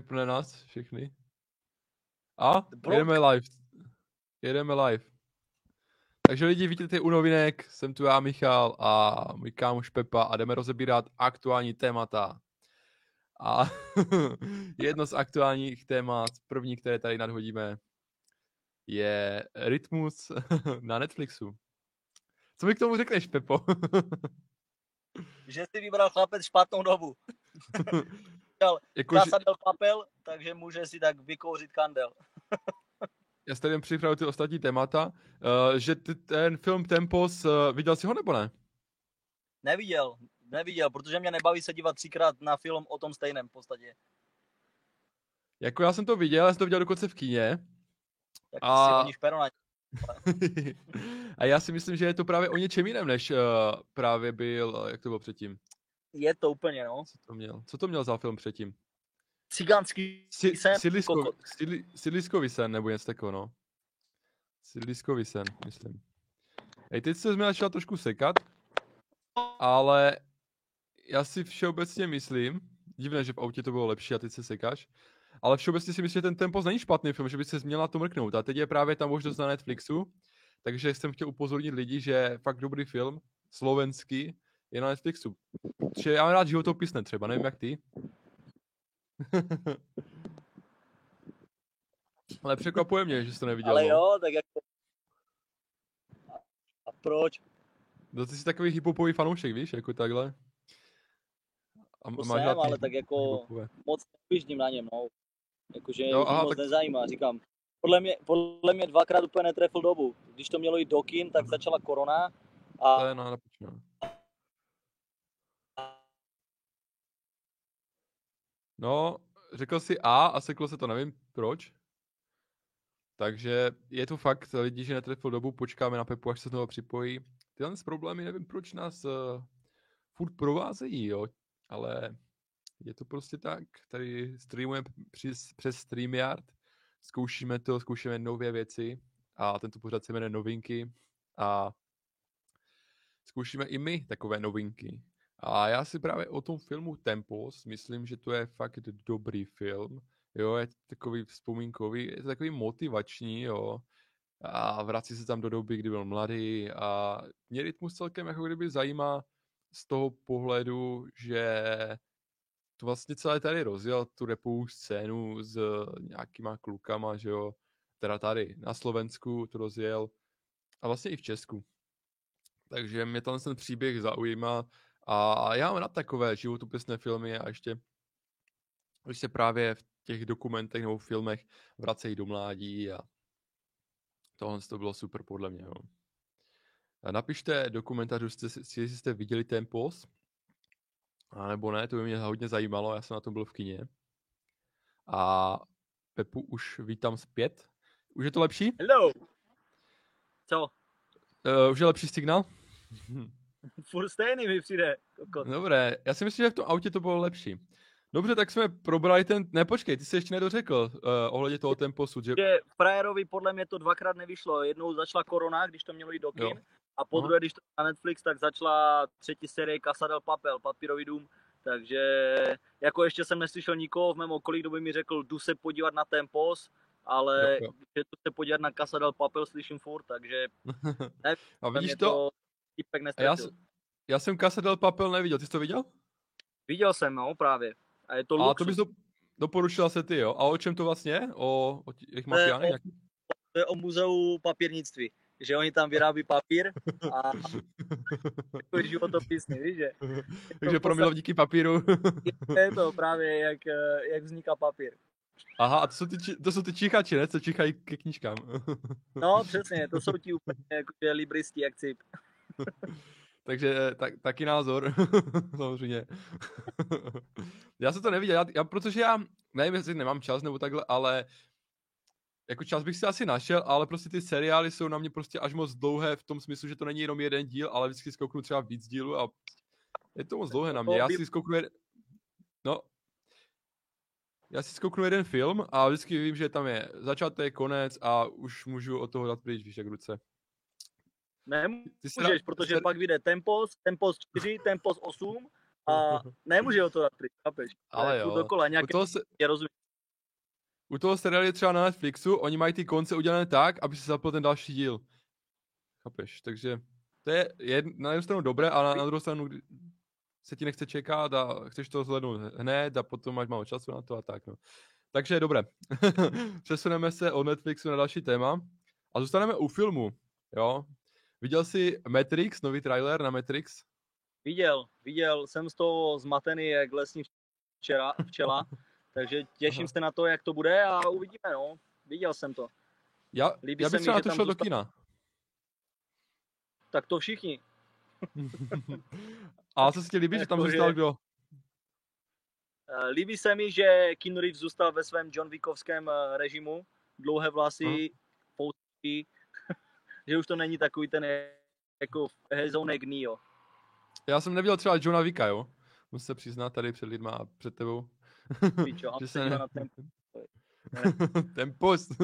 vypne nás všechny. A jedeme live. Jedeme live. Takže lidi, vítejte u novinek, jsem tu já Michal a můj kámoš Pepa a jdeme rozebírat aktuální témata. A jedno z aktuálních témat, první, které tady nadhodíme, je Rytmus na Netflixu. Co mi k tomu řekneš, Pepo? že si vybral chlapec špatnou dobu. Jako, Kasa že... papel, takže může si tak vykouřit kandel. Já si tady připravil ty ostatní témata. Uh, že ty, ten film Tempos, uh, viděl jsi ho nebo ne? Neviděl, neviděl, protože mě nebaví se dívat třikrát na film o tom stejném v podstatě. Jako já jsem to viděl, já jsem to viděl dokonce v kíně. Tak a... si špero na a já si myslím, že je to právě o něčem jiném, než uh, právě byl, jak to bylo předtím. Je to úplně, no. Co to měl? Co to měl za film předtím? Cigánský si, sen. Sidliskový sen, nebo něco takového, no. Sidliskový sen, myslím. Hej, teď se mi začal trošku sekat, ale já si všeobecně myslím, divné, že v autě to bylo lepší a teď se sekáš, ale všeobecně si myslím, že ten tempo není špatný film, že by se měl na to mrknout. A teď je právě tam možnost na Netflixu, takže jsem chtěl upozornit lidi, že fakt dobrý film, slovenský, je na Netflixu. Že já mám rád životopisné třeba, nevím jak ty. Ale překvapuje mě, že jsi to neviděl. Ale no. jo, tak jako... A proč? No ty jsi takový hiphopový fanoušek, víš, jako takhle. A to máš jsem, ale tak jako hipopové. moc nepiždím na něm, no. Jakože no, aha, moc tak... nezajímá, říkám. Podle mě, podle mě dvakrát úplně netrefil dobu. Když to mělo jít do kin, tak začala korona. A... To je No, řekl si A a seklo se to, nevím proč. Takže je to fakt, lidi, že netrefil dobu, počkáme na Pepu, až se znovu připojí. Tyhle problémy, nevím, proč nás uh, furt provázejí, jo, ale je to prostě tak. Tady streamujeme přes, přes StreamYard, zkoušíme to, zkoušíme nové věci a tento pořad se jmenuje Novinky a zkoušíme i my takové novinky. A já si právě o tom filmu Tempos myslím, že to je fakt dobrý film. Jo, je takový vzpomínkový, je to takový motivační, jo. A vrací se tam do doby, kdy byl mladý a mě rytmus celkem jako kdyby zajímá z toho pohledu, že to vlastně celé tady rozjel tu repovou scénu s nějakýma klukama, že jo. Teda tady na Slovensku to rozjel a vlastně i v Česku. Takže mě ten příběh zaujímá a já mám na takové životopisné filmy a ještě když se právě v těch dokumentech nebo filmech vracejí do mládí a tohle to bylo super podle mě. Jo. Napište do komentářů, jestli jste viděli ten post, a nebo ne, to by mě hodně zajímalo, já jsem na tom byl v kině. A Pepu už vítám zpět. Už je to lepší? Hello! Co? Uh, už je lepší signál? Furt stejný mi přijde. Kokot. Dobré, já si myslím, že v tom autě to bylo lepší. Dobře, tak jsme probrali ten... Ne, počkej, ty jsi ještě nedořekl uh, ohledně toho temposu, že... že... Frajerovi podle mě to dvakrát nevyšlo. Jednou začala korona, když to mělo jít do kin. Jo. A po druhé, když to na Netflix, tak začala třetí série Casa del Papel, Papírový dům. Takže jako ještě jsem neslyšel nikoho v mém okolí, kdo by mi řekl, jdu se podívat na Tempos, ale jo, jo. že jdu se podívat na Casa del Papel slyším furt, takže ne, a vidíš to? to a já, já jsem Casa del Papel neviděl, ty jsi to viděl? Viděl jsem, no, právě. A je to A luxus. to bys do, doporučil se ty, jo? A o čem to vlastně je? O, o těch mafiánech? To, to je o muzeu papírnictví že oni tam vyrábí papír a jako životopisný, víš, že? Takže pro milovníky papíru. je to právě, jak, jak vzniká papír. Aha, a to jsou ty, to jsou ty čichači, ne? Co čichají ke knížkám. no, přesně, to jsou ti úplně jako libristi, jak cip. Takže tak, taky názor, samozřejmě. já jsem to neviděl, já, já, protože já, nevím, jestli nemám čas nebo takhle, ale jako čas bych si asi našel, ale prostě ty seriály jsou na mě prostě až moc dlouhé v tom smyslu, že to není jenom jeden díl, ale vždycky zkouknu třeba víc dílů a je to moc dlouhé na mě. Já si zkouknu jeden... No, já si zkouknu jeden film a vždycky vím, že tam je začátek, konec a už můžu od toho dát pryč, víš, jak ruce. Nemůžeš, protože pak vyjde Tempos, Tempos 4, Tempos 8 a nemůže o to dát pryč, chápeš? Ale jo. Dokola, nějaké to se... rozumím. u toho seriálu je třeba na Netflixu, oni mají ty konce udělané tak, aby se zapl ten další díl. Chápeš? Takže to je jed, na jednu stranu dobré, ale na, na druhou stranu se ti nechce čekat a chceš to zhlednout hned a potom máš málo času na to a tak. No. Takže dobré. Přesuneme se od Netflixu na další téma a zůstaneme u filmu. Jo? Viděl jsi Matrix, nový trailer na Matrix? Viděl, viděl, jsem z toho zmatený jak lesní včera, včela, takže těším Aha. se na to, jak to bude a uvidíme, no. Viděl jsem to. Já, Líbí já bych třeba na to šel do kina. Tak to všichni. a co se ti líbí, že tam zůstal kdo? Eh, líbí se mi, že Keanu Reeves zůstal ve svém John Wickovském eh, režimu. Dlouhé vlasy, poutky, že už to není takový ten jako hezounek Neo. Já jsem neviděl třeba Johna Vika, jo? Musím se přiznat tady před lidma a před tebou. Píčo, že se ne... na. Tempus.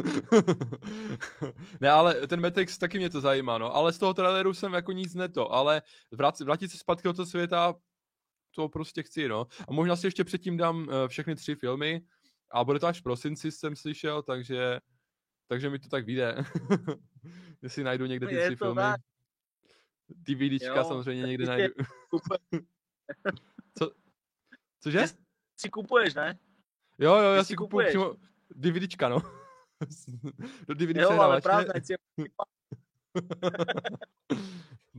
ne, ale ten Matrix taky mě to zajímá, no. Ale z toho traileru jsem jako nic neto, ale vrát, vrátit se zpátky do toho světa, to prostě chci, no. A možná si ještě předtím dám uh, všechny tři filmy a bude to až v prosinci, jsem slyšel, takže, takže mi to tak vyjde. Jestli najdu někde ty je tři filmy. Tak. DVDčka jo, samozřejmě někde najdu. Co? Cože? Si kupuješ, ne? Jo, jo, já si, kupuju přímo DVDčka, no. Do DVD jo, ale právě si...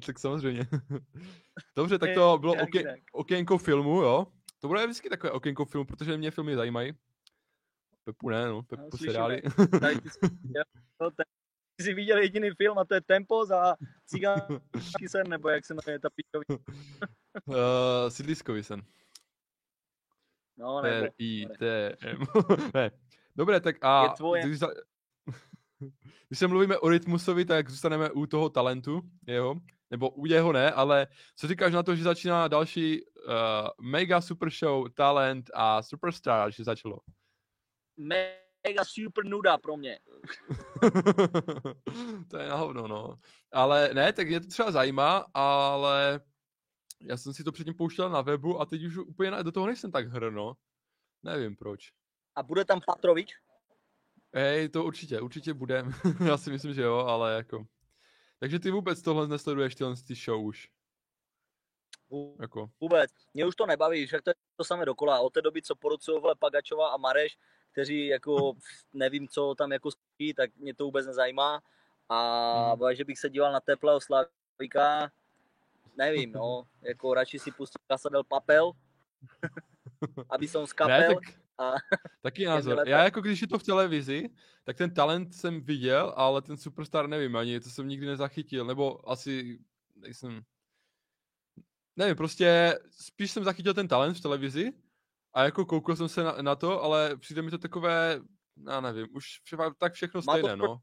tak samozřejmě. Dobře, tak to bylo okénko filmu, jo. To bude vždycky takové okénko filmu, protože mě filmy zajímají. Pepu ne, no, Pepu no, seriály. Ty jsi viděl jediný film a to je Tempo za cigánský sen, nebo jak se jmenuje ta píčový? uh, Sídliskový sen. No, nebo. R-I-T-M. ne. Dobré, tak a... Je tvoje. Když, za... když se mluvíme o Rytmusovi, tak zůstaneme u toho talentu jeho. Nebo u jeho ne, ale co říkáš na to, že začíná další uh, mega super show, talent a superstar, že začalo? Me mega super nuda pro mě. to je na hovno, no. Ale ne, tak mě to třeba zajímá, ale já jsem si to předtím pouštěl na webu a teď už úplně na, do toho nejsem tak hrno. Nevím proč. A bude tam Patrovič? Hej, to určitě, určitě bude. já si myslím, že jo, ale jako... Takže ty vůbec tohle nesleduješ, tyhle ty show už? Jako. Vůbec. Mě už to nebaví, že to je to samé dokola. Od té doby, co porucovali Pagačova a Mareš, kteří jako nevím, co tam jako stojí, tak mě to vůbec nezajímá. A mm. že bych se díval na teplého Slavika, nevím, no, jako radši si pustil Casadel Papel, aby som skapel. Ne, tak, a taky názor. Já jako když je to v televizi, tak ten talent jsem viděl, ale ten superstar nevím ani, to jsem nikdy nezachytil, nebo asi nejsem... Nevím, prostě spíš jsem zachytil ten talent v televizi a jako koukal jsem se na, na to, ale přijde mi to takové, já nevím, už vše, tak všechno stejné, má to, no.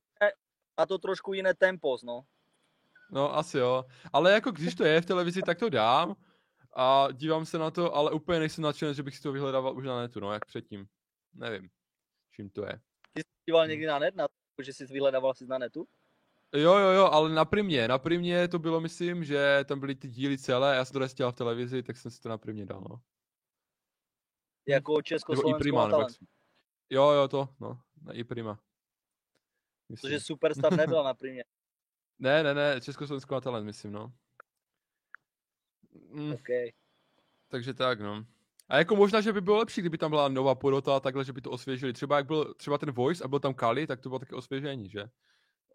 Má to trošku jiné tempos, no. No, asi jo. Ale jako když to je v televizi, tak to dám a dívám se na to, ale úplně nejsem nadšený, že bych si to vyhledával už na netu, no, jak předtím. Nevím, čím to je. Ty jsi díval někdy na net, na to, že jsi vyhledával si na netu? Jo, jo, jo, ale na primě, na primě to bylo, myslím, že tam byly ty díly celé, já jsem to nestěl v televizi, tak jsem si to na primě dal, no. Jako Československo prima, nebo jak... Jo, jo, to, no, na i prima. Myslím. Superstar nebyl na primě. ne, ne, ne, Československo má talent, myslím, no. Mm. OK. Takže tak, no. A jako možná, že by bylo lepší, kdyby tam byla nová porota a takhle, že by to osvěžili. Třeba jak byl třeba ten Voice a byl tam Kali, tak to bylo také osvěžení, že?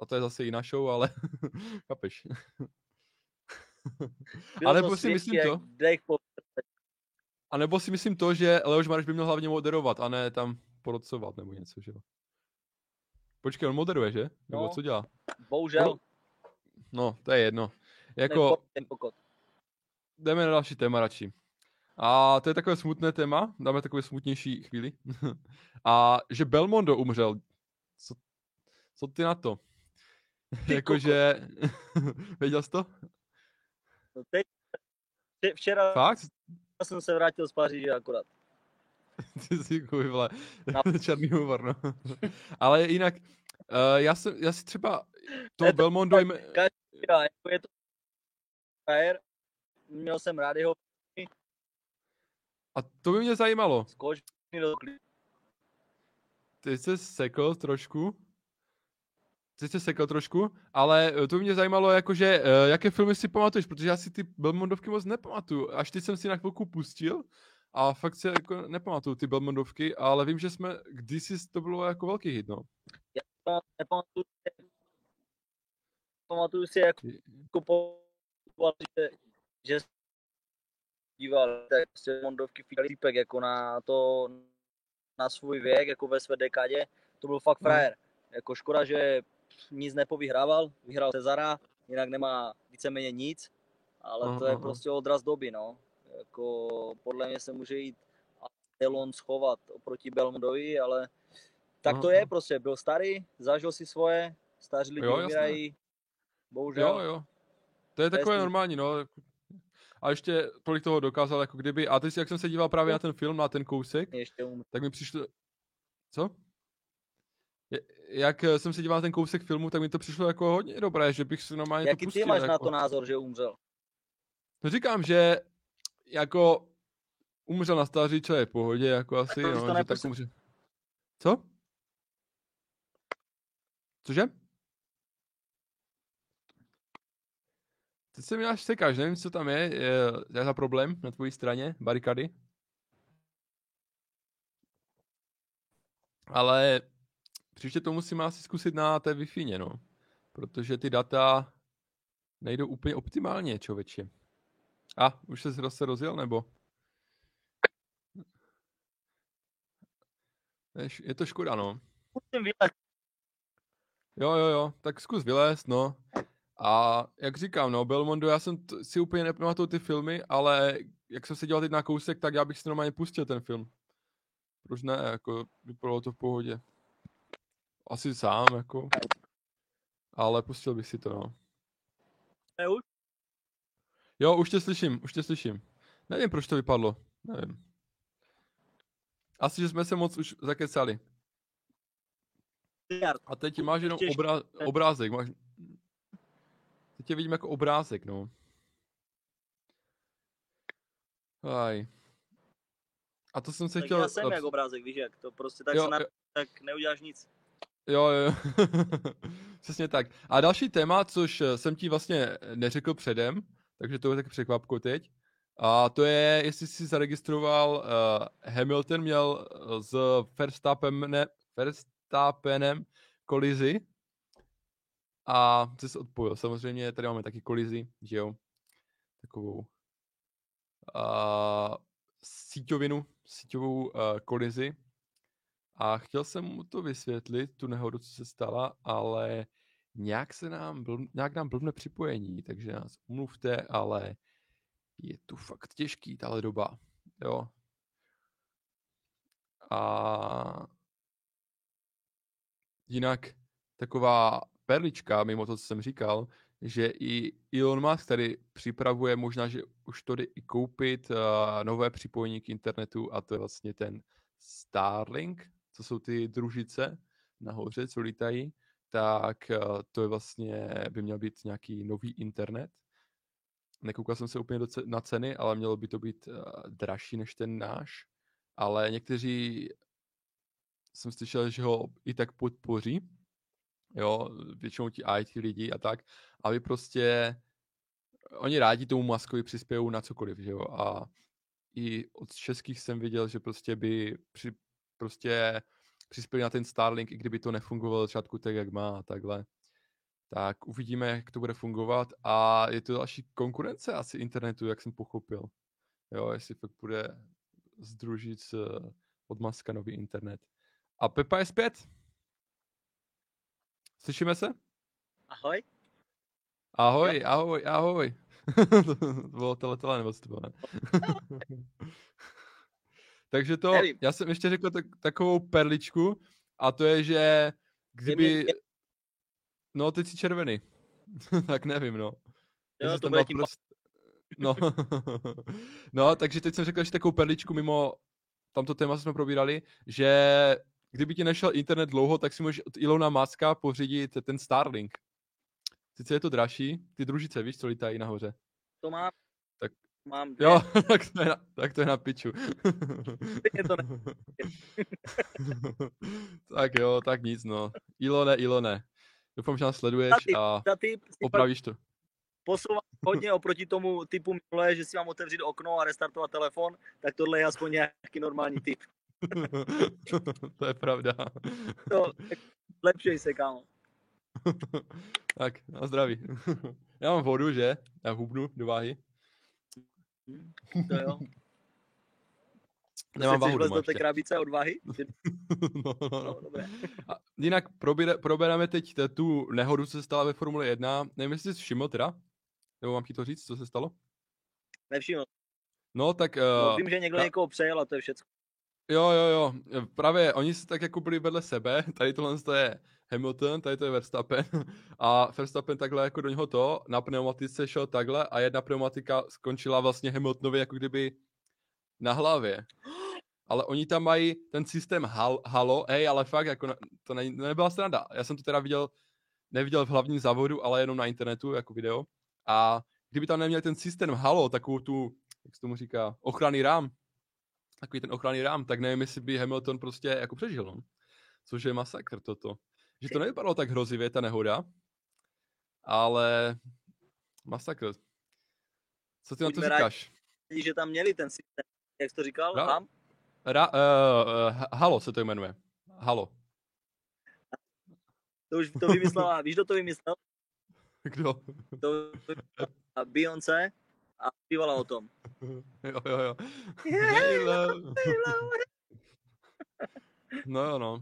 A to je zase jiná show, ale chápeš. ale nebo si myslím to. A nebo si myslím to, že Leoš Mareš by měl hlavně moderovat a ne tam porocovat nebo něco, že jo? Počkej, on moderuje, že? Nebo no, co dělá? Bohužel. No, to je jedno. Jako... Jdeme na další téma radši. A to je takové smutné téma, dáme takové smutnější chvíli. a že Belmondo umřel. Co, co ty na to? Jakože, věděl jsi to? No teď, včera Fakt? Jsem se vrátil z Paříže akorát. Ty jsi vole, no. černý humor, no. Ale jinak, uh, já, jsem, já si třeba to Belmondo... Jim... Jako je to frajer, měl jsem rád jeho A to by mě zajímalo. Skoč do ty jsi sekl trošku. Ty jsi sekl trošku, ale eh, to mě zajímalo, jakože, uh, jaké filmy si pamatuješ, protože já si ty Belmondovky moc nepamatuju. Až teď jsem si na chvilku pustil a fakt si jako nepamatuju ty Belmondovky, ale vím, že jsme, kdysi to bylo jako velký hit, no. Já to nepamatuju, pamatuju si jako, jako že, že díval, tak prostě Mondovky týpek jako na to, na svůj věk, jako ve své dekádě, to byl fakt no. frajer. Jako škoda, že nic nepovyhrával, vyhrál Cezara, jinak nemá víceméně nic, ale aha, to je prostě odraz doby, no. Jako podle mě se může jít Elon schovat oproti Belmondovi, ale tak aha. to je prostě, byl starý, zažil si svoje, staří lidi umírají, bohužel. Jo, jo. To je takové normální, no a ještě tolik toho dokázal, jako kdyby, a teď jak jsem se díval právě na ten film, na ten kousek, tak mi přišlo, co? Jak jsem se díval ten kousek filmu, tak mi to přišlo jako hodně dobré, že bych si normálně Jaký to pustil. ty máš jako... na to názor, že umřel? No říkám, že jako umřel na stáří, čo je v pohodě, jako asi, no, že tak umře. Co? Cože? Teď se mi až sekáš, nevím, co tam je, je, je za problém na tvojí straně, barikady. Ale příště to musím asi zkusit na té wi no. Protože ty data nejdou úplně optimálně, člověče. A, už se zase rozjel, nebo? Je to škoda, no. Jo, jo, jo, tak zkus vylézt, no. A jak říkám, no, Belmondo, já jsem t- si úplně nepamatuju ty filmy, ale jak jsem se dělal teď na kousek, tak já bych si normálně pustil ten film. Proč ne, jako vypadalo to v pohodě. Asi sám, jako. Ale pustil bych si to, no. Ne už? Jo, už tě slyším, už tě slyším. Nevím, proč to vypadlo, nevím. Asi, že jsme se moc už zakecali. A teď máš jenom obrá- obrázek, máš, Teď tě vidím jako obrázek, no. Aj. A to jsem se tak chtěl... Já jsem jak obrázek, víš jak, to prostě tak, jo, se na... tak neuděláš nic. Jo, jo, přesně tak. A další téma, což eh, jsem ti vlastně neřekl předem, takže to je tak překvapko teď. A to je, jestli jsi zaregistroval, uh, Hamilton měl eh, s Verstappenem, Verstappenem kolizi a ty se odpojil. Samozřejmě tady máme taky kolizi, že jo. Takovou a, síťovinu, síťovou uh, kolizi. A chtěl jsem mu to vysvětlit, tu nehodu, co se stala, ale nějak se nám, bl, nějak nám blbne připojení, takže nás umluvte, ale je tu fakt těžký tahle doba, jo. A jinak taková perlička, mimo to, co jsem říkal, že i Elon Musk tady připravuje možná, že už to jde i koupit uh, nové připojení k internetu a to je vlastně ten Starlink, co jsou ty družice nahoře, co lítají, tak uh, to je vlastně, by měl být nějaký nový internet. Nekoukal jsem se úplně na ceny, ale mělo by to být uh, dražší než ten náš. Ale někteří jsem slyšel, že ho i tak podpoří, jo, většinou ti IT lidi a tak, aby prostě oni rádi tomu Maskovi přispějou na cokoliv, že jo, a i od českých jsem viděl, že prostě by při, prostě přispěli na ten Starlink, i kdyby to nefungovalo začátku tak, jak má a takhle. Tak uvidíme, jak to bude fungovat a je to další konkurence asi internetu, jak jsem pochopil. Jo, jestli fakt bude združit od Maska nový internet. A Pepa je zpět. Slyšíme se? Ahoj. Ahoj, ahoj, ahoj. to bylo teletele, nebo co to bylo, ne? Takže to, já jsem ještě řekl tak, takovou perličku a to je, že kdyby... No, teď jsi červený. tak nevím, no. Jo, to bude tím prost... No. no, takže teď jsem řekl ještě takovou perličku mimo tamto téma, co jsme probírali, že kdyby ti nešel internet dlouho, tak si můžeš od Ilona Maska pořídit ten Starlink. Sice je to dražší, ty družice, víš, co lítají nahoře. To má. Mám Jo, tak to je na, tak to je na piču. Je to ne... tak jo, tak nic no. Ilone, Ilone. Doufám, že nás sleduješ Za typ, a za typ opravíš to. posouvám hodně oproti tomu typu minulé, že si mám otevřít okno a restartovat telefon, tak tohle je aspoň nějaký normální typ. to je pravda. To, lepšej se, kámo. tak, na zdraví. Já mám vodu, že? Já hubnu do váhy. Hm, To jo. Nemám Chceš váhu doma do té ještě. krabice od váhy? no, no, No, no. dobré. A jinak probíre, probereme teď te- tu nehodu, co se stala ve Formule 1. Nevím, jestli jsi všiml teda? Nebo mám ti to říct, co se stalo? Nevšiml. No, tak... No, Uh, vím, že někdo ta- někoho přejel a to je všechno. Jo, jo, jo. Právě oni se tak jako byli vedle sebe. Tady tohle to je Hamilton, tady to je Verstappen. A Verstappen takhle jako do něho to, na pneumatice šel takhle a jedna pneumatika skončila vlastně Hamiltonovi jako kdyby na hlavě. Ale oni tam mají ten systém hal, halo, hej, ale fakt, jako to ne, nebyla sranda. Já jsem to teda viděl, neviděl v hlavním závodu, ale jenom na internetu, jako video. A kdyby tam neměl ten systém halo, takovou tu, jak se tomu říká, ochranný rám, takový ten ochranný rám, tak nevím, jestli by Hamilton prostě jako přežil, no. Což je masakr toto. Že to nevypadalo tak hrozivě, ta nehoda, ale masakr. Co ty na to Buďme rádi. říkáš? Vidíš, že tam měli ten systém, jak jsi to říkal? No. Tam? Ra, uh, uh, halo se to jmenuje. Halo. To už to vymyslela, víš, kdo to vymyslel? Kdo? To vymyslela Beyoncé a zpívala o tom. jo, jo, jo. Yeah, Halo. no jo, no.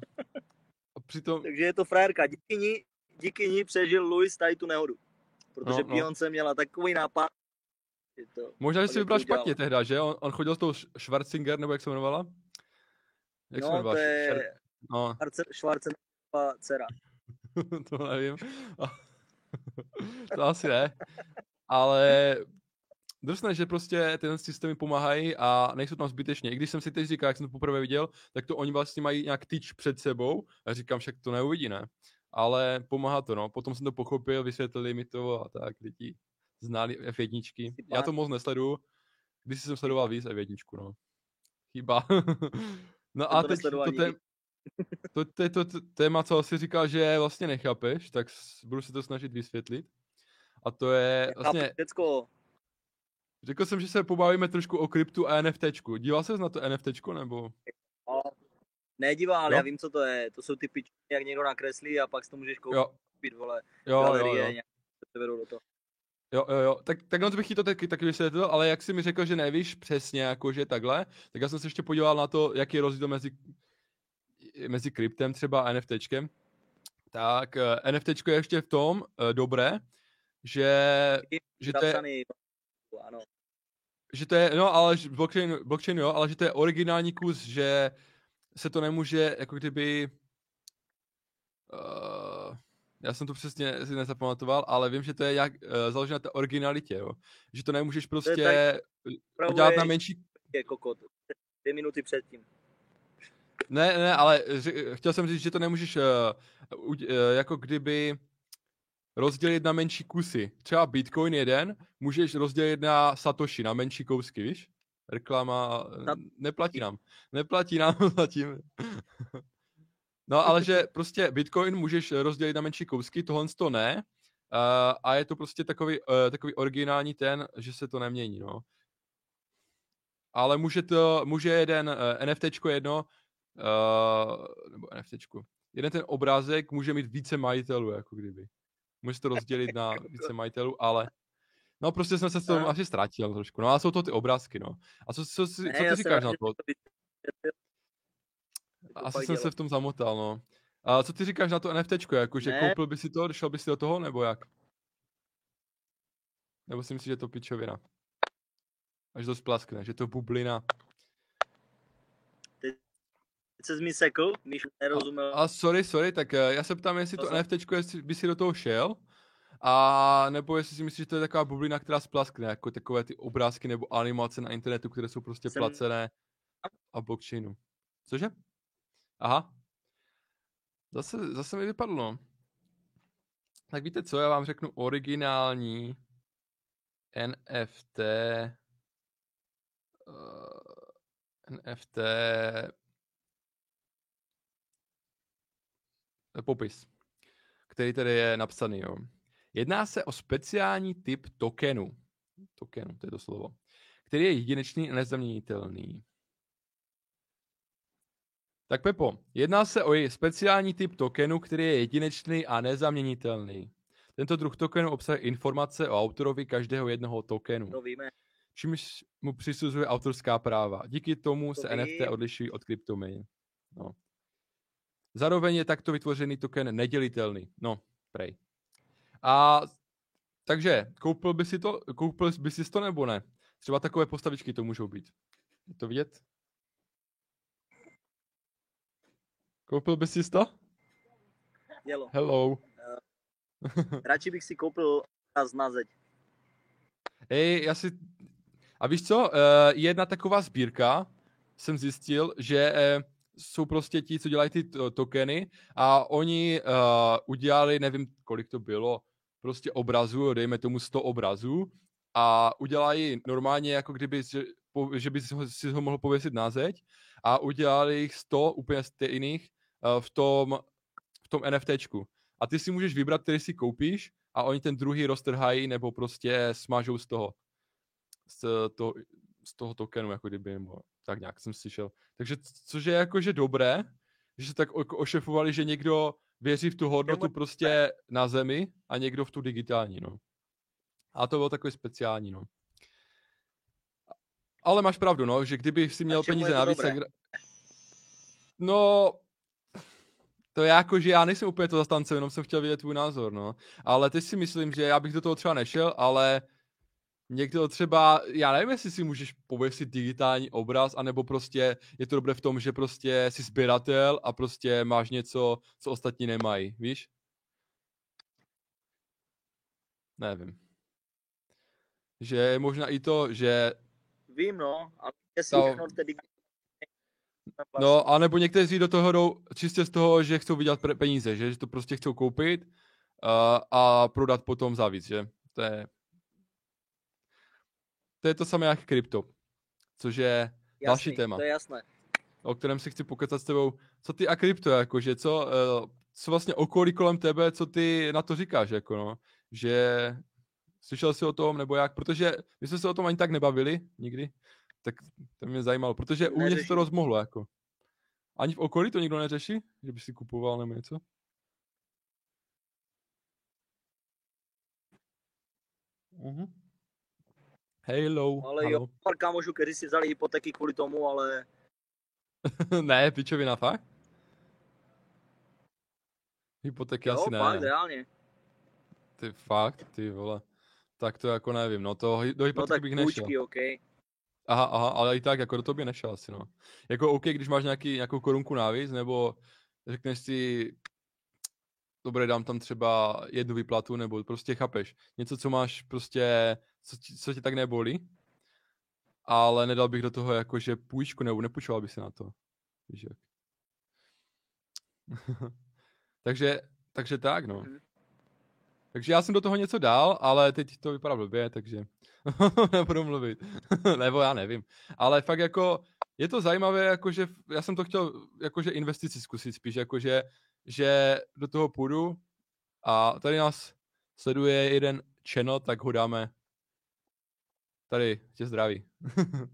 Přitom, Takže je to frajerka. Díky ní, díky ní přežil Louis tady tu nehodu. Protože No, no. Beyoncé měla takový nápad. že to, možná, že si vybral špatně tehda, že? On, on chodil s tou Sch- Schwarzinger, nebo jak se jmenovala? Jak se no, jmenovala? to je No, Schwarzeneggerova dcera. to nevím. to asi ne. Ale drsné, že prostě tyhle systémy pomáhají a nejsou tam zbytečně. I když jsem si teď říkal, jak jsem to poprvé viděl, tak to oni vlastně mají nějak tyč před sebou a říkám, však to neuvidí, ne? Ale pomáhá to, no. Potom jsem to pochopil, vysvětlili mi to a tak lidi znali F1. Já to moc nesleduju. Když jsem sledoval víc F1, no. Chyba. no a to teď to, tém, to, to, to, to téma, co si říkal, že vlastně nechápeš, tak budu se to snažit vysvětlit. A to je vlastně, Vlastně... Řekl jsem, že se pobavíme trošku o kryptu a NFTčku. Díval ses na to NFTčko, nebo? no, nedívá, ale Jo. já vím, co to je. To jsou ty pičky, jak někdo nakreslí a pak si to můžeš koupit, Jo, vole, jo, jo, galerie, jo. nějak se do toho. Jo, jo, jo. Tak, takhle to bych ti to taky, taky vysvětlil, ale jak jsi mi řekl, že nevíš přesně, jakože takhle, tak já jsem se ještě podíval na to, jaký je rozdíl mezi, mezi kryptem třeba a NFTčkem. Tak uh, NFTčko je ještě v tom uh, dobré, že, že to je, ano. Že to je, no ale blockchain, blockchain jo, ale že to je originální kus, že se to nemůže jako kdyby, uh, já jsem to přesně si nezapamatoval, ale vím, že to je jak, uh, založené na té originalitě, jo. Že to nemůžeš prostě udělat na menší, je kokot. Dvě minuty předtím. ne, ne, ale ři, chtěl jsem říct, že to nemůžeš uh, uh, jako kdyby rozdělit na menší kusy. Třeba Bitcoin jeden můžeš rozdělit na Satoshi, na menší kousky, víš? Reklama, Na- neplatí nám. Neplatí nám zatím. No, ale že prostě Bitcoin můžeš rozdělit na menší kousky, tohle to ne. Uh, a je to prostě takový, uh, takový originální ten, že se to nemění, no. Ale může to, může jeden uh, NFTčko jedno, uh, nebo NFTčko, jeden ten obrázek může mít více majitelů, jako kdyby. Můžeš to rozdělit na více majitelů, ale no prostě jsem se s tom Aha. asi ztratil trošku. No a jsou to ty obrázky, no. A co, co, co, co ty říkáš na to? Asi jsem se v tom zamotal, no. A co ty říkáš na to NFTčko, jako že Ne. koupil by si to, šel by si do toho, nebo jak? Nebo si myslíš, že je to pičovina? Až to splaskne, že to bublina. Se mi sekl, když nerozuměl. A sorry, sorry, tak eh, já se ptám, jestli to To NFTčko, jestli by si do toho šel, a nebo jestli si myslíš, že to je taková bublina, která splaskne, jako takové ty obrázky nebo animace na internetu, které jsou prostě Jsem- placené a blockchainu. Cože? Aha. Zase, zase mi vypadlo. no. Tak víte co, já vám řeknu originální NFT uh, NFT popis, který tady je napsaný. Jo. Jedná se o speciální typ tokenu. Tokenu, to je to slovo. Který je jedinečný a nezaměnitelný. Tak Pepo, jedná se o speciální typ tokenu, který je jedinečný a nezaměnitelný. Tento druh tokenu obsahuje informace o autorovi každého jednoho tokenu. To víme. Čímž mu přisuzuje autorská práva. Díky tomu To se vím. NFT odlišují od kryptoměn. No. Zároveň je takto vytvořený token nedělitelný. No, prej. A takže koupil by si to, koupil by si to nebo ne? Třeba takové postavičky to můžou být. Je to vidět? Koupil by si to? Jelo. Hello. Radši bych si koupil raz na zeď. Hej, já si... A víš co? Uh, jedna taková sbírka, jsem zjistil, že uh, jsou prostě ti, co dělají ty to- tokeny a oni uh, udělali, nevím, kolik to bylo, prostě obrazů, dejme tomu 100 obrazů a udělají normálně, jako kdyby, že, že by si ho, si ho mohl pověsit na zeď a udělali jich 100 úplně stejných uh, v tom, v tom NFTčku. A ty si můžeš vybrat, který si koupíš a oni ten druhý roztrhají nebo prostě smažou z toho, z, to, z toho tokenu, jako kdyby, nebo tak nějak jsem slyšel. Takže což je jakože dobré, že se tak o- ošefovali, že někdo věří v tu hodnotu prostě na zemi a někdo v tu digitální, no. A to bylo takový speciální, no. Ale máš pravdu, no, že kdyby si měl peníze navíc, tak... No, to je jako, že já nejsem úplně to zastance, jenom jsem chtěl vědět tvůj názor, no. Ale teď si myslím, že já bych do toho třeba nešel, ale někdo třeba, já nevím, jestli si můžeš pověsit digitální obraz, anebo prostě je to dobré v tom, že prostě jsi sběratel a prostě máš něco, co ostatní nemají, víš? Nevím. Že je možná i to, že Vím, no, ale jestli To- všechno tedy... No, anebo někteří do toho jdou čistě z toho, že chcou vydělat peníze, že, že to prostě chcou koupit uh, a prodat potom za víc, že? To je, to je to samé jak krypto, což je další Jasný, téma. To je jasné. o kterém si chci pokecat s tebou. Co ty a krypto, jakože, co, uh, co vlastně okolí kolem tebe, co ty na to říkáš, jako no, že slyšel jsi o tom, nebo jak, protože my jsme se o tom ani tak nebavili nikdy, tak to mě zajímalo, protože u mě se to rozmohlo, jako. Ani v okolí to nikdo neřeší, že by si kupoval nebo něco? Mhm. Hello, Ale halo. jo, pár kámošů, kteří si vzali hypotéky kvůli tomu, ale ne, pičovina, fakt? Hypotéky jo, asi ne. fakt, reálně. Ty fakt, ty vole. Tak to jako nevím, no to do No hypotéky tak bych nešel. půjčky, OK. Aha, aha, ale i tak, jako do toho by nešel asi, no. Jako OK, když máš nějaký, nějakou korunku navíc, nebo řekneš si, dobré, dám tam třeba jednu výplatu, nebo prostě chápeš, něco, co máš prostě, co, ti- co tě tak nebolí, ale nedal bych do toho jakože půjčku, nebo nepůjčoval bych si na to. Víš jak. takže, takže tak, no. Mhm. Takže já jsem do toho něco dal, ale teď to vypadá blbě, takže nebudu mluvit. Nebo já nevím. Ale fakt jako, je to zajímavé, jakože, já jsem to chtěl jakože investici zkusit spíš, jakože, že do toho půjdu a tady nás sleduje jeden channel, tak ho dáme tady, tě zdraví.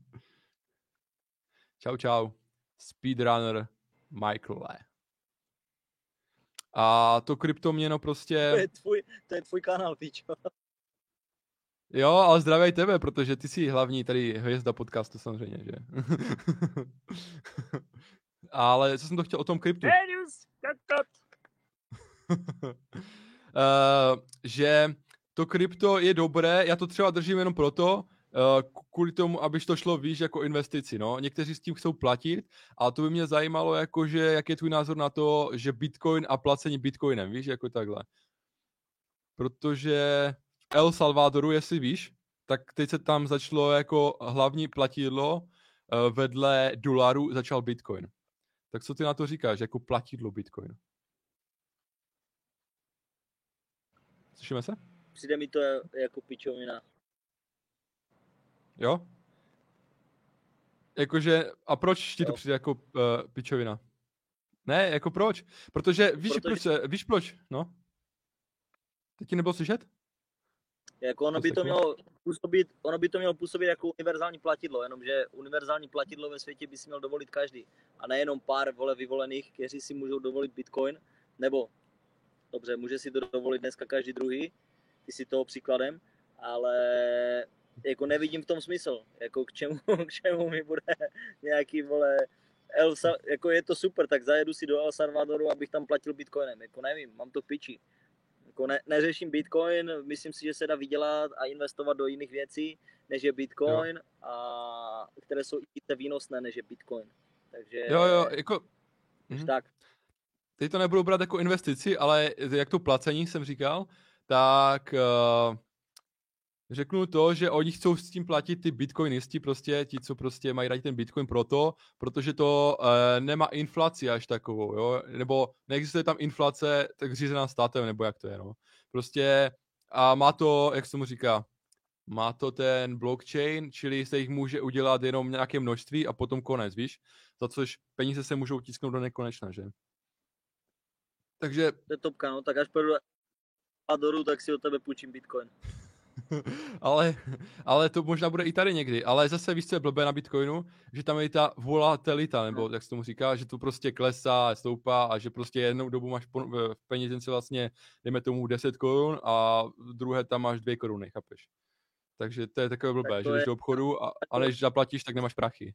čau, čau. Speedrunner Michael. A to kryptoměno prostě... To je tvůj, to je tvůj kanál, pičo. Jo, ale zdravej tebe, protože ty jsi hlavní tady hvězda podcastu samozřejmě, že? ale co jsem to chtěl o tom kryptu? Genius, uh, že to krypto je dobré, já to třeba držím jenom proto, kvůli tomu, abyž to šlo víš jako investici, no. Někteří s tím chcou platit, ale to by mě zajímalo, jakože, jak je tvůj názor na to, že bitcoin a placení bitcoinem, víš, jako takhle. Protože El Salvadoru, jestli víš, tak teď se tam začalo jako hlavní platidlo, uh, vedle dolaru začal bitcoin. Tak co ty na to říkáš, jako platidlo bitcoin? Slyšíme se? Přijde mi to jako pičovina. Jo? Jakože, a proč ti to Jo. přijde jako uh, pičovina? Ne, jako proč? Protože, víš, Protože- proč, víš proč, no? Teď ti nebylo slyšet? Jako ono To by to mělo působit, ono by to mělo působit jako univerzální platidlo, jenomže univerzální platidlo ve světě by si měl dovolit každý. A nejenom pár vole vyvolených, kteří si můžou dovolit Bitcoin, nebo dobře, může si to dovolit dneska každý druhý, ty si toho příkladem, ale jako nevidím v tom smysl, jako k čemu, k čemu mi bude nějaký vole El, Sa- jako je to super, tak zajedu si do El Salvadoru, abych tam platil bitcoinem, jako nevím, mám to v piči. Jako ne, neřeším bitcoin, myslím si, že se dá vydělat a investovat do jiných věcí, než je bitcoin, a které jsou i výnosné, než je bitcoin. Takže Jo, jo, jako... Mhm. tak. Teď to nebudu brát jako investici, ale jak to placení jsem říkal, tak uh, řeknu to, že oni chcou s tím platit ty bitcoinisti, prostě ti, co prostě mají rádi ten bitcoin proto, protože to uh, nemá inflaci až takovou, jo, nebo neexistuje tam inflace tak řízená státem, nebo jak to je, no. Prostě a má to, jak se mu říká, má to ten blockchain, čili se jich může udělat jenom nějaké množství a potom konec, víš? Za což peníze se můžou tisknout do nekonečna, že? Takže To je topka, no, tak až půjdu a doru, tak si od tebe půjčím bitcoin. ale, ale to možná bude i tady někdy. Ale zase víš, co je blbé na Bitcoinu? Že tam je ta volatilita, nebo jak se tomu říká, že to prostě klesá, stoupá a že prostě jednou dobu máš v peněžence vlastně, dejme tomu 10 korun a druhé tam máš 2 koruny, chápeš? Takže to je takové blbé, Tak že jdeš je- do obchodu a, a než zaplatíš, tak nemáš prachy.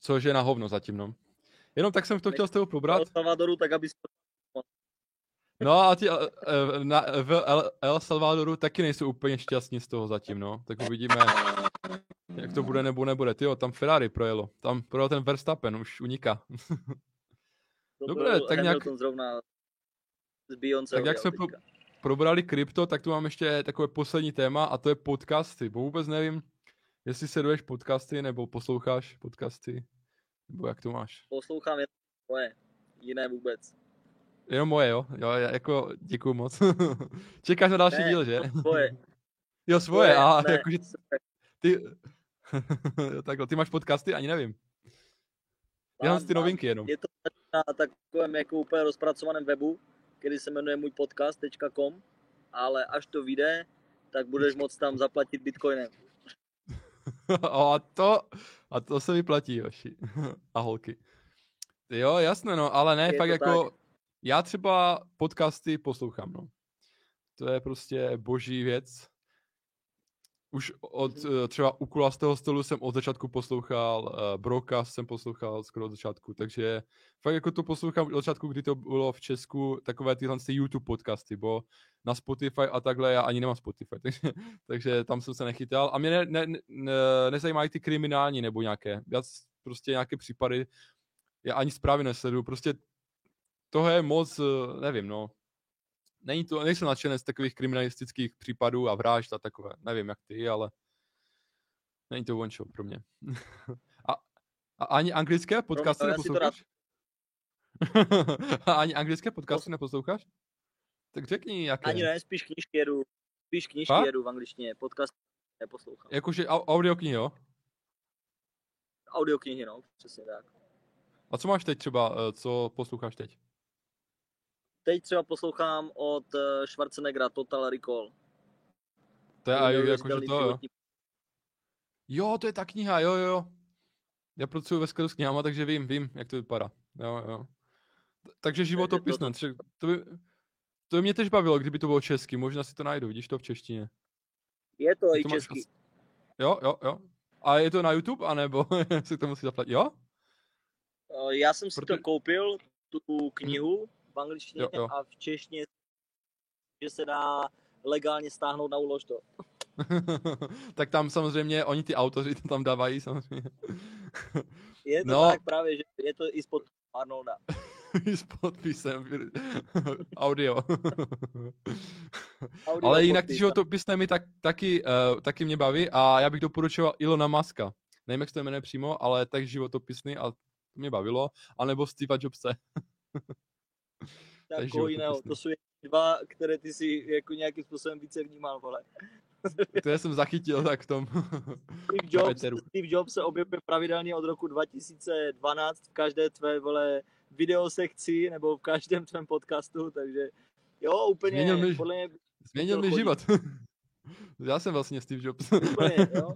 Což je na hovno zatím, no. Jenom tak jsem to chtěl s tebou probrat. Salvadoru, tak aby No a ti eh, eh, na, v El, El Salvadoru taky nejsou úplně šťastní z toho zatím, no. Tak uvidíme, jak to bude nebo nebude. Tyjo, tam Ferrari projelo. Tam projel ten Verstappen, už uniká. Dobré, tak nějak- zrovna Beyoncé. Tak jak jsme pro, probrali krypto, tak tu mám ještě takové poslední téma a to je podcasty. Bo vůbec nevím, jestli sleduješ podcasty nebo posloucháš podcasty, nebo jak to máš. Poslouchám jen moje, jiné vůbec. Jenom moje, jo? Jo, já jako děkuju moc. Čekáš na další Ne, díl, že? to Tvoje, Jo, svoje, tvoje, a ne, jakože ty... Jo, Takhle, ty máš podcasty? Ani nevím. Jenom mám, ty novinky jenom. Je to na takovém jako úplně rozpracovaném webu, který se jmenuje můj podcast.com, ale až to vyjde, tak budeš moct tam zaplatit bitcoinem. a to, a to se vyplatí, hoši. a holky. Jo, jasné, no, ale ne, Je fakt jako, já třeba podcasty poslouchám, no. To je prostě boží věc. Už od Mhm. eh, třeba u kulastého stolu jsem od začátku poslouchal, uh, Brocast jsem poslouchal skoro od začátku, takže fakt jako to poslouchám od začátku, kdy to bylo v Česku, takové tyhle ty YouTube podcasty, bo na Spotify a takhle já ani nemám Spotify, takže, takže tam jsem se nechytal. A mě ne, ne, ne, nezajímají ty kriminální nebo nějaké, já prostě nějaké případy, já ani zprávy nesleduju, prostě toho je moc, eh, nevím, no. Není to, nejsem nadšený z takových kriminalistických případů a vražd a takové. Nevím, jak ty, ale není to one show pro mě. a, a ani anglické podcasty rád- neposloucháš? a ani anglické podcasty neposloucháš? Tak řekni, jaké. Ani ne, spíš knížky jedu, spíš knížky Fakt? jedu v angličtině, podcast neposlouchám. Jakože au- audioknihy, jo? Audioknihy, no, přesně tak. A co máš teď třeba, eh, co posloucháš teď? Teď třeba poslouchám od eh, Schwarzeneggera Total Recall. To je To aj, je jakože to, jo. Jo, to je ta kniha, jo, jo, jo. Já pracuji ve skladu s knihama, takže vím, vím, jak to vypadá. Jo, jo. Takže životopisné. Takže to by, to by mě tež bavilo, kdyby to bylo česky. Možná si to najdu, vidíš to v češtině. Je to i to máš český. asi- Jo, jo, jo. A je to na YouTube, anebo si to musí zaplatit? Jo? Eh, Já jsem si Proto- to koupil, tu knihu v angličtině Jo, jo. a v češtině, že se dá legálně stáhnout na ulož to. tak tam samozřejmě, oni ty autoři to tam dávají samozřejmě. Je to No. tak právě, že je to i spod Arnolda. s podpisem. Audio. Audio Ale jinak ty životopisné mi tak, taky, uh, taky mě baví a já bych doporučoval Ilona Maska. Nevím, jak se to jmenuje přímo, ale tak životopisný a to mě bavilo. A nebo Steve Jobse. tak je koho jiného. životopisný. To jsou dva, které ty si jako nějakým způsobem více vnímal, vole. které jsem zachytil tak v tom Steve Jobs, Steve Jobs se objevuje pravidelně od roku 2012 v každé tvé vole videosekci nebo v každém tvém podcastu, takže jo, úplně Změnil mi, podle mě změnil mi život. Já jsem vlastně Steve Jobs. Úplně, jo?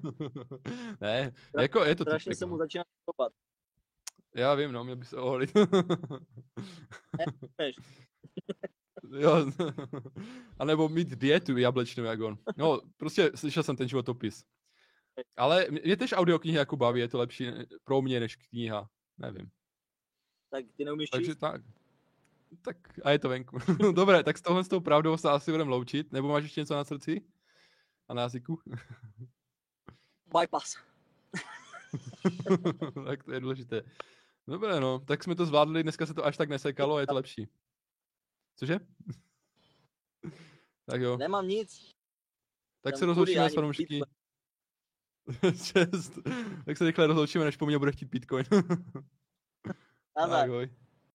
ne, jako je to Strašně se mu no. začíná kopat. Já vím, no, měl by se oholit. Jo, a nebo mít dietu jablečnou jak on. No, prostě slyšel jsem ten životopis. Ale mě tež audioknihy jako baví, je to lepší pro mě než kniha. Nevím. Tak ty neumíš Takže číst? tak. Tak a je to venku. Dobré, tak s tohle s tou pravdou se asi budeme loučit. Nebo máš ještě něco na srdci? A na jazyku? Bypass. tak to je důležité. Dobré, no, tak jsme to zvládli, dneska se to až tak nesekalo a je to lepší. Cože? tak jo. Nemám nic. Tak Jsem se rozloučíme s fanoušky. Čest. tak se rychle rozloučíme, než po mně bude chtít Bitcoin. Nazdar. Ahoj.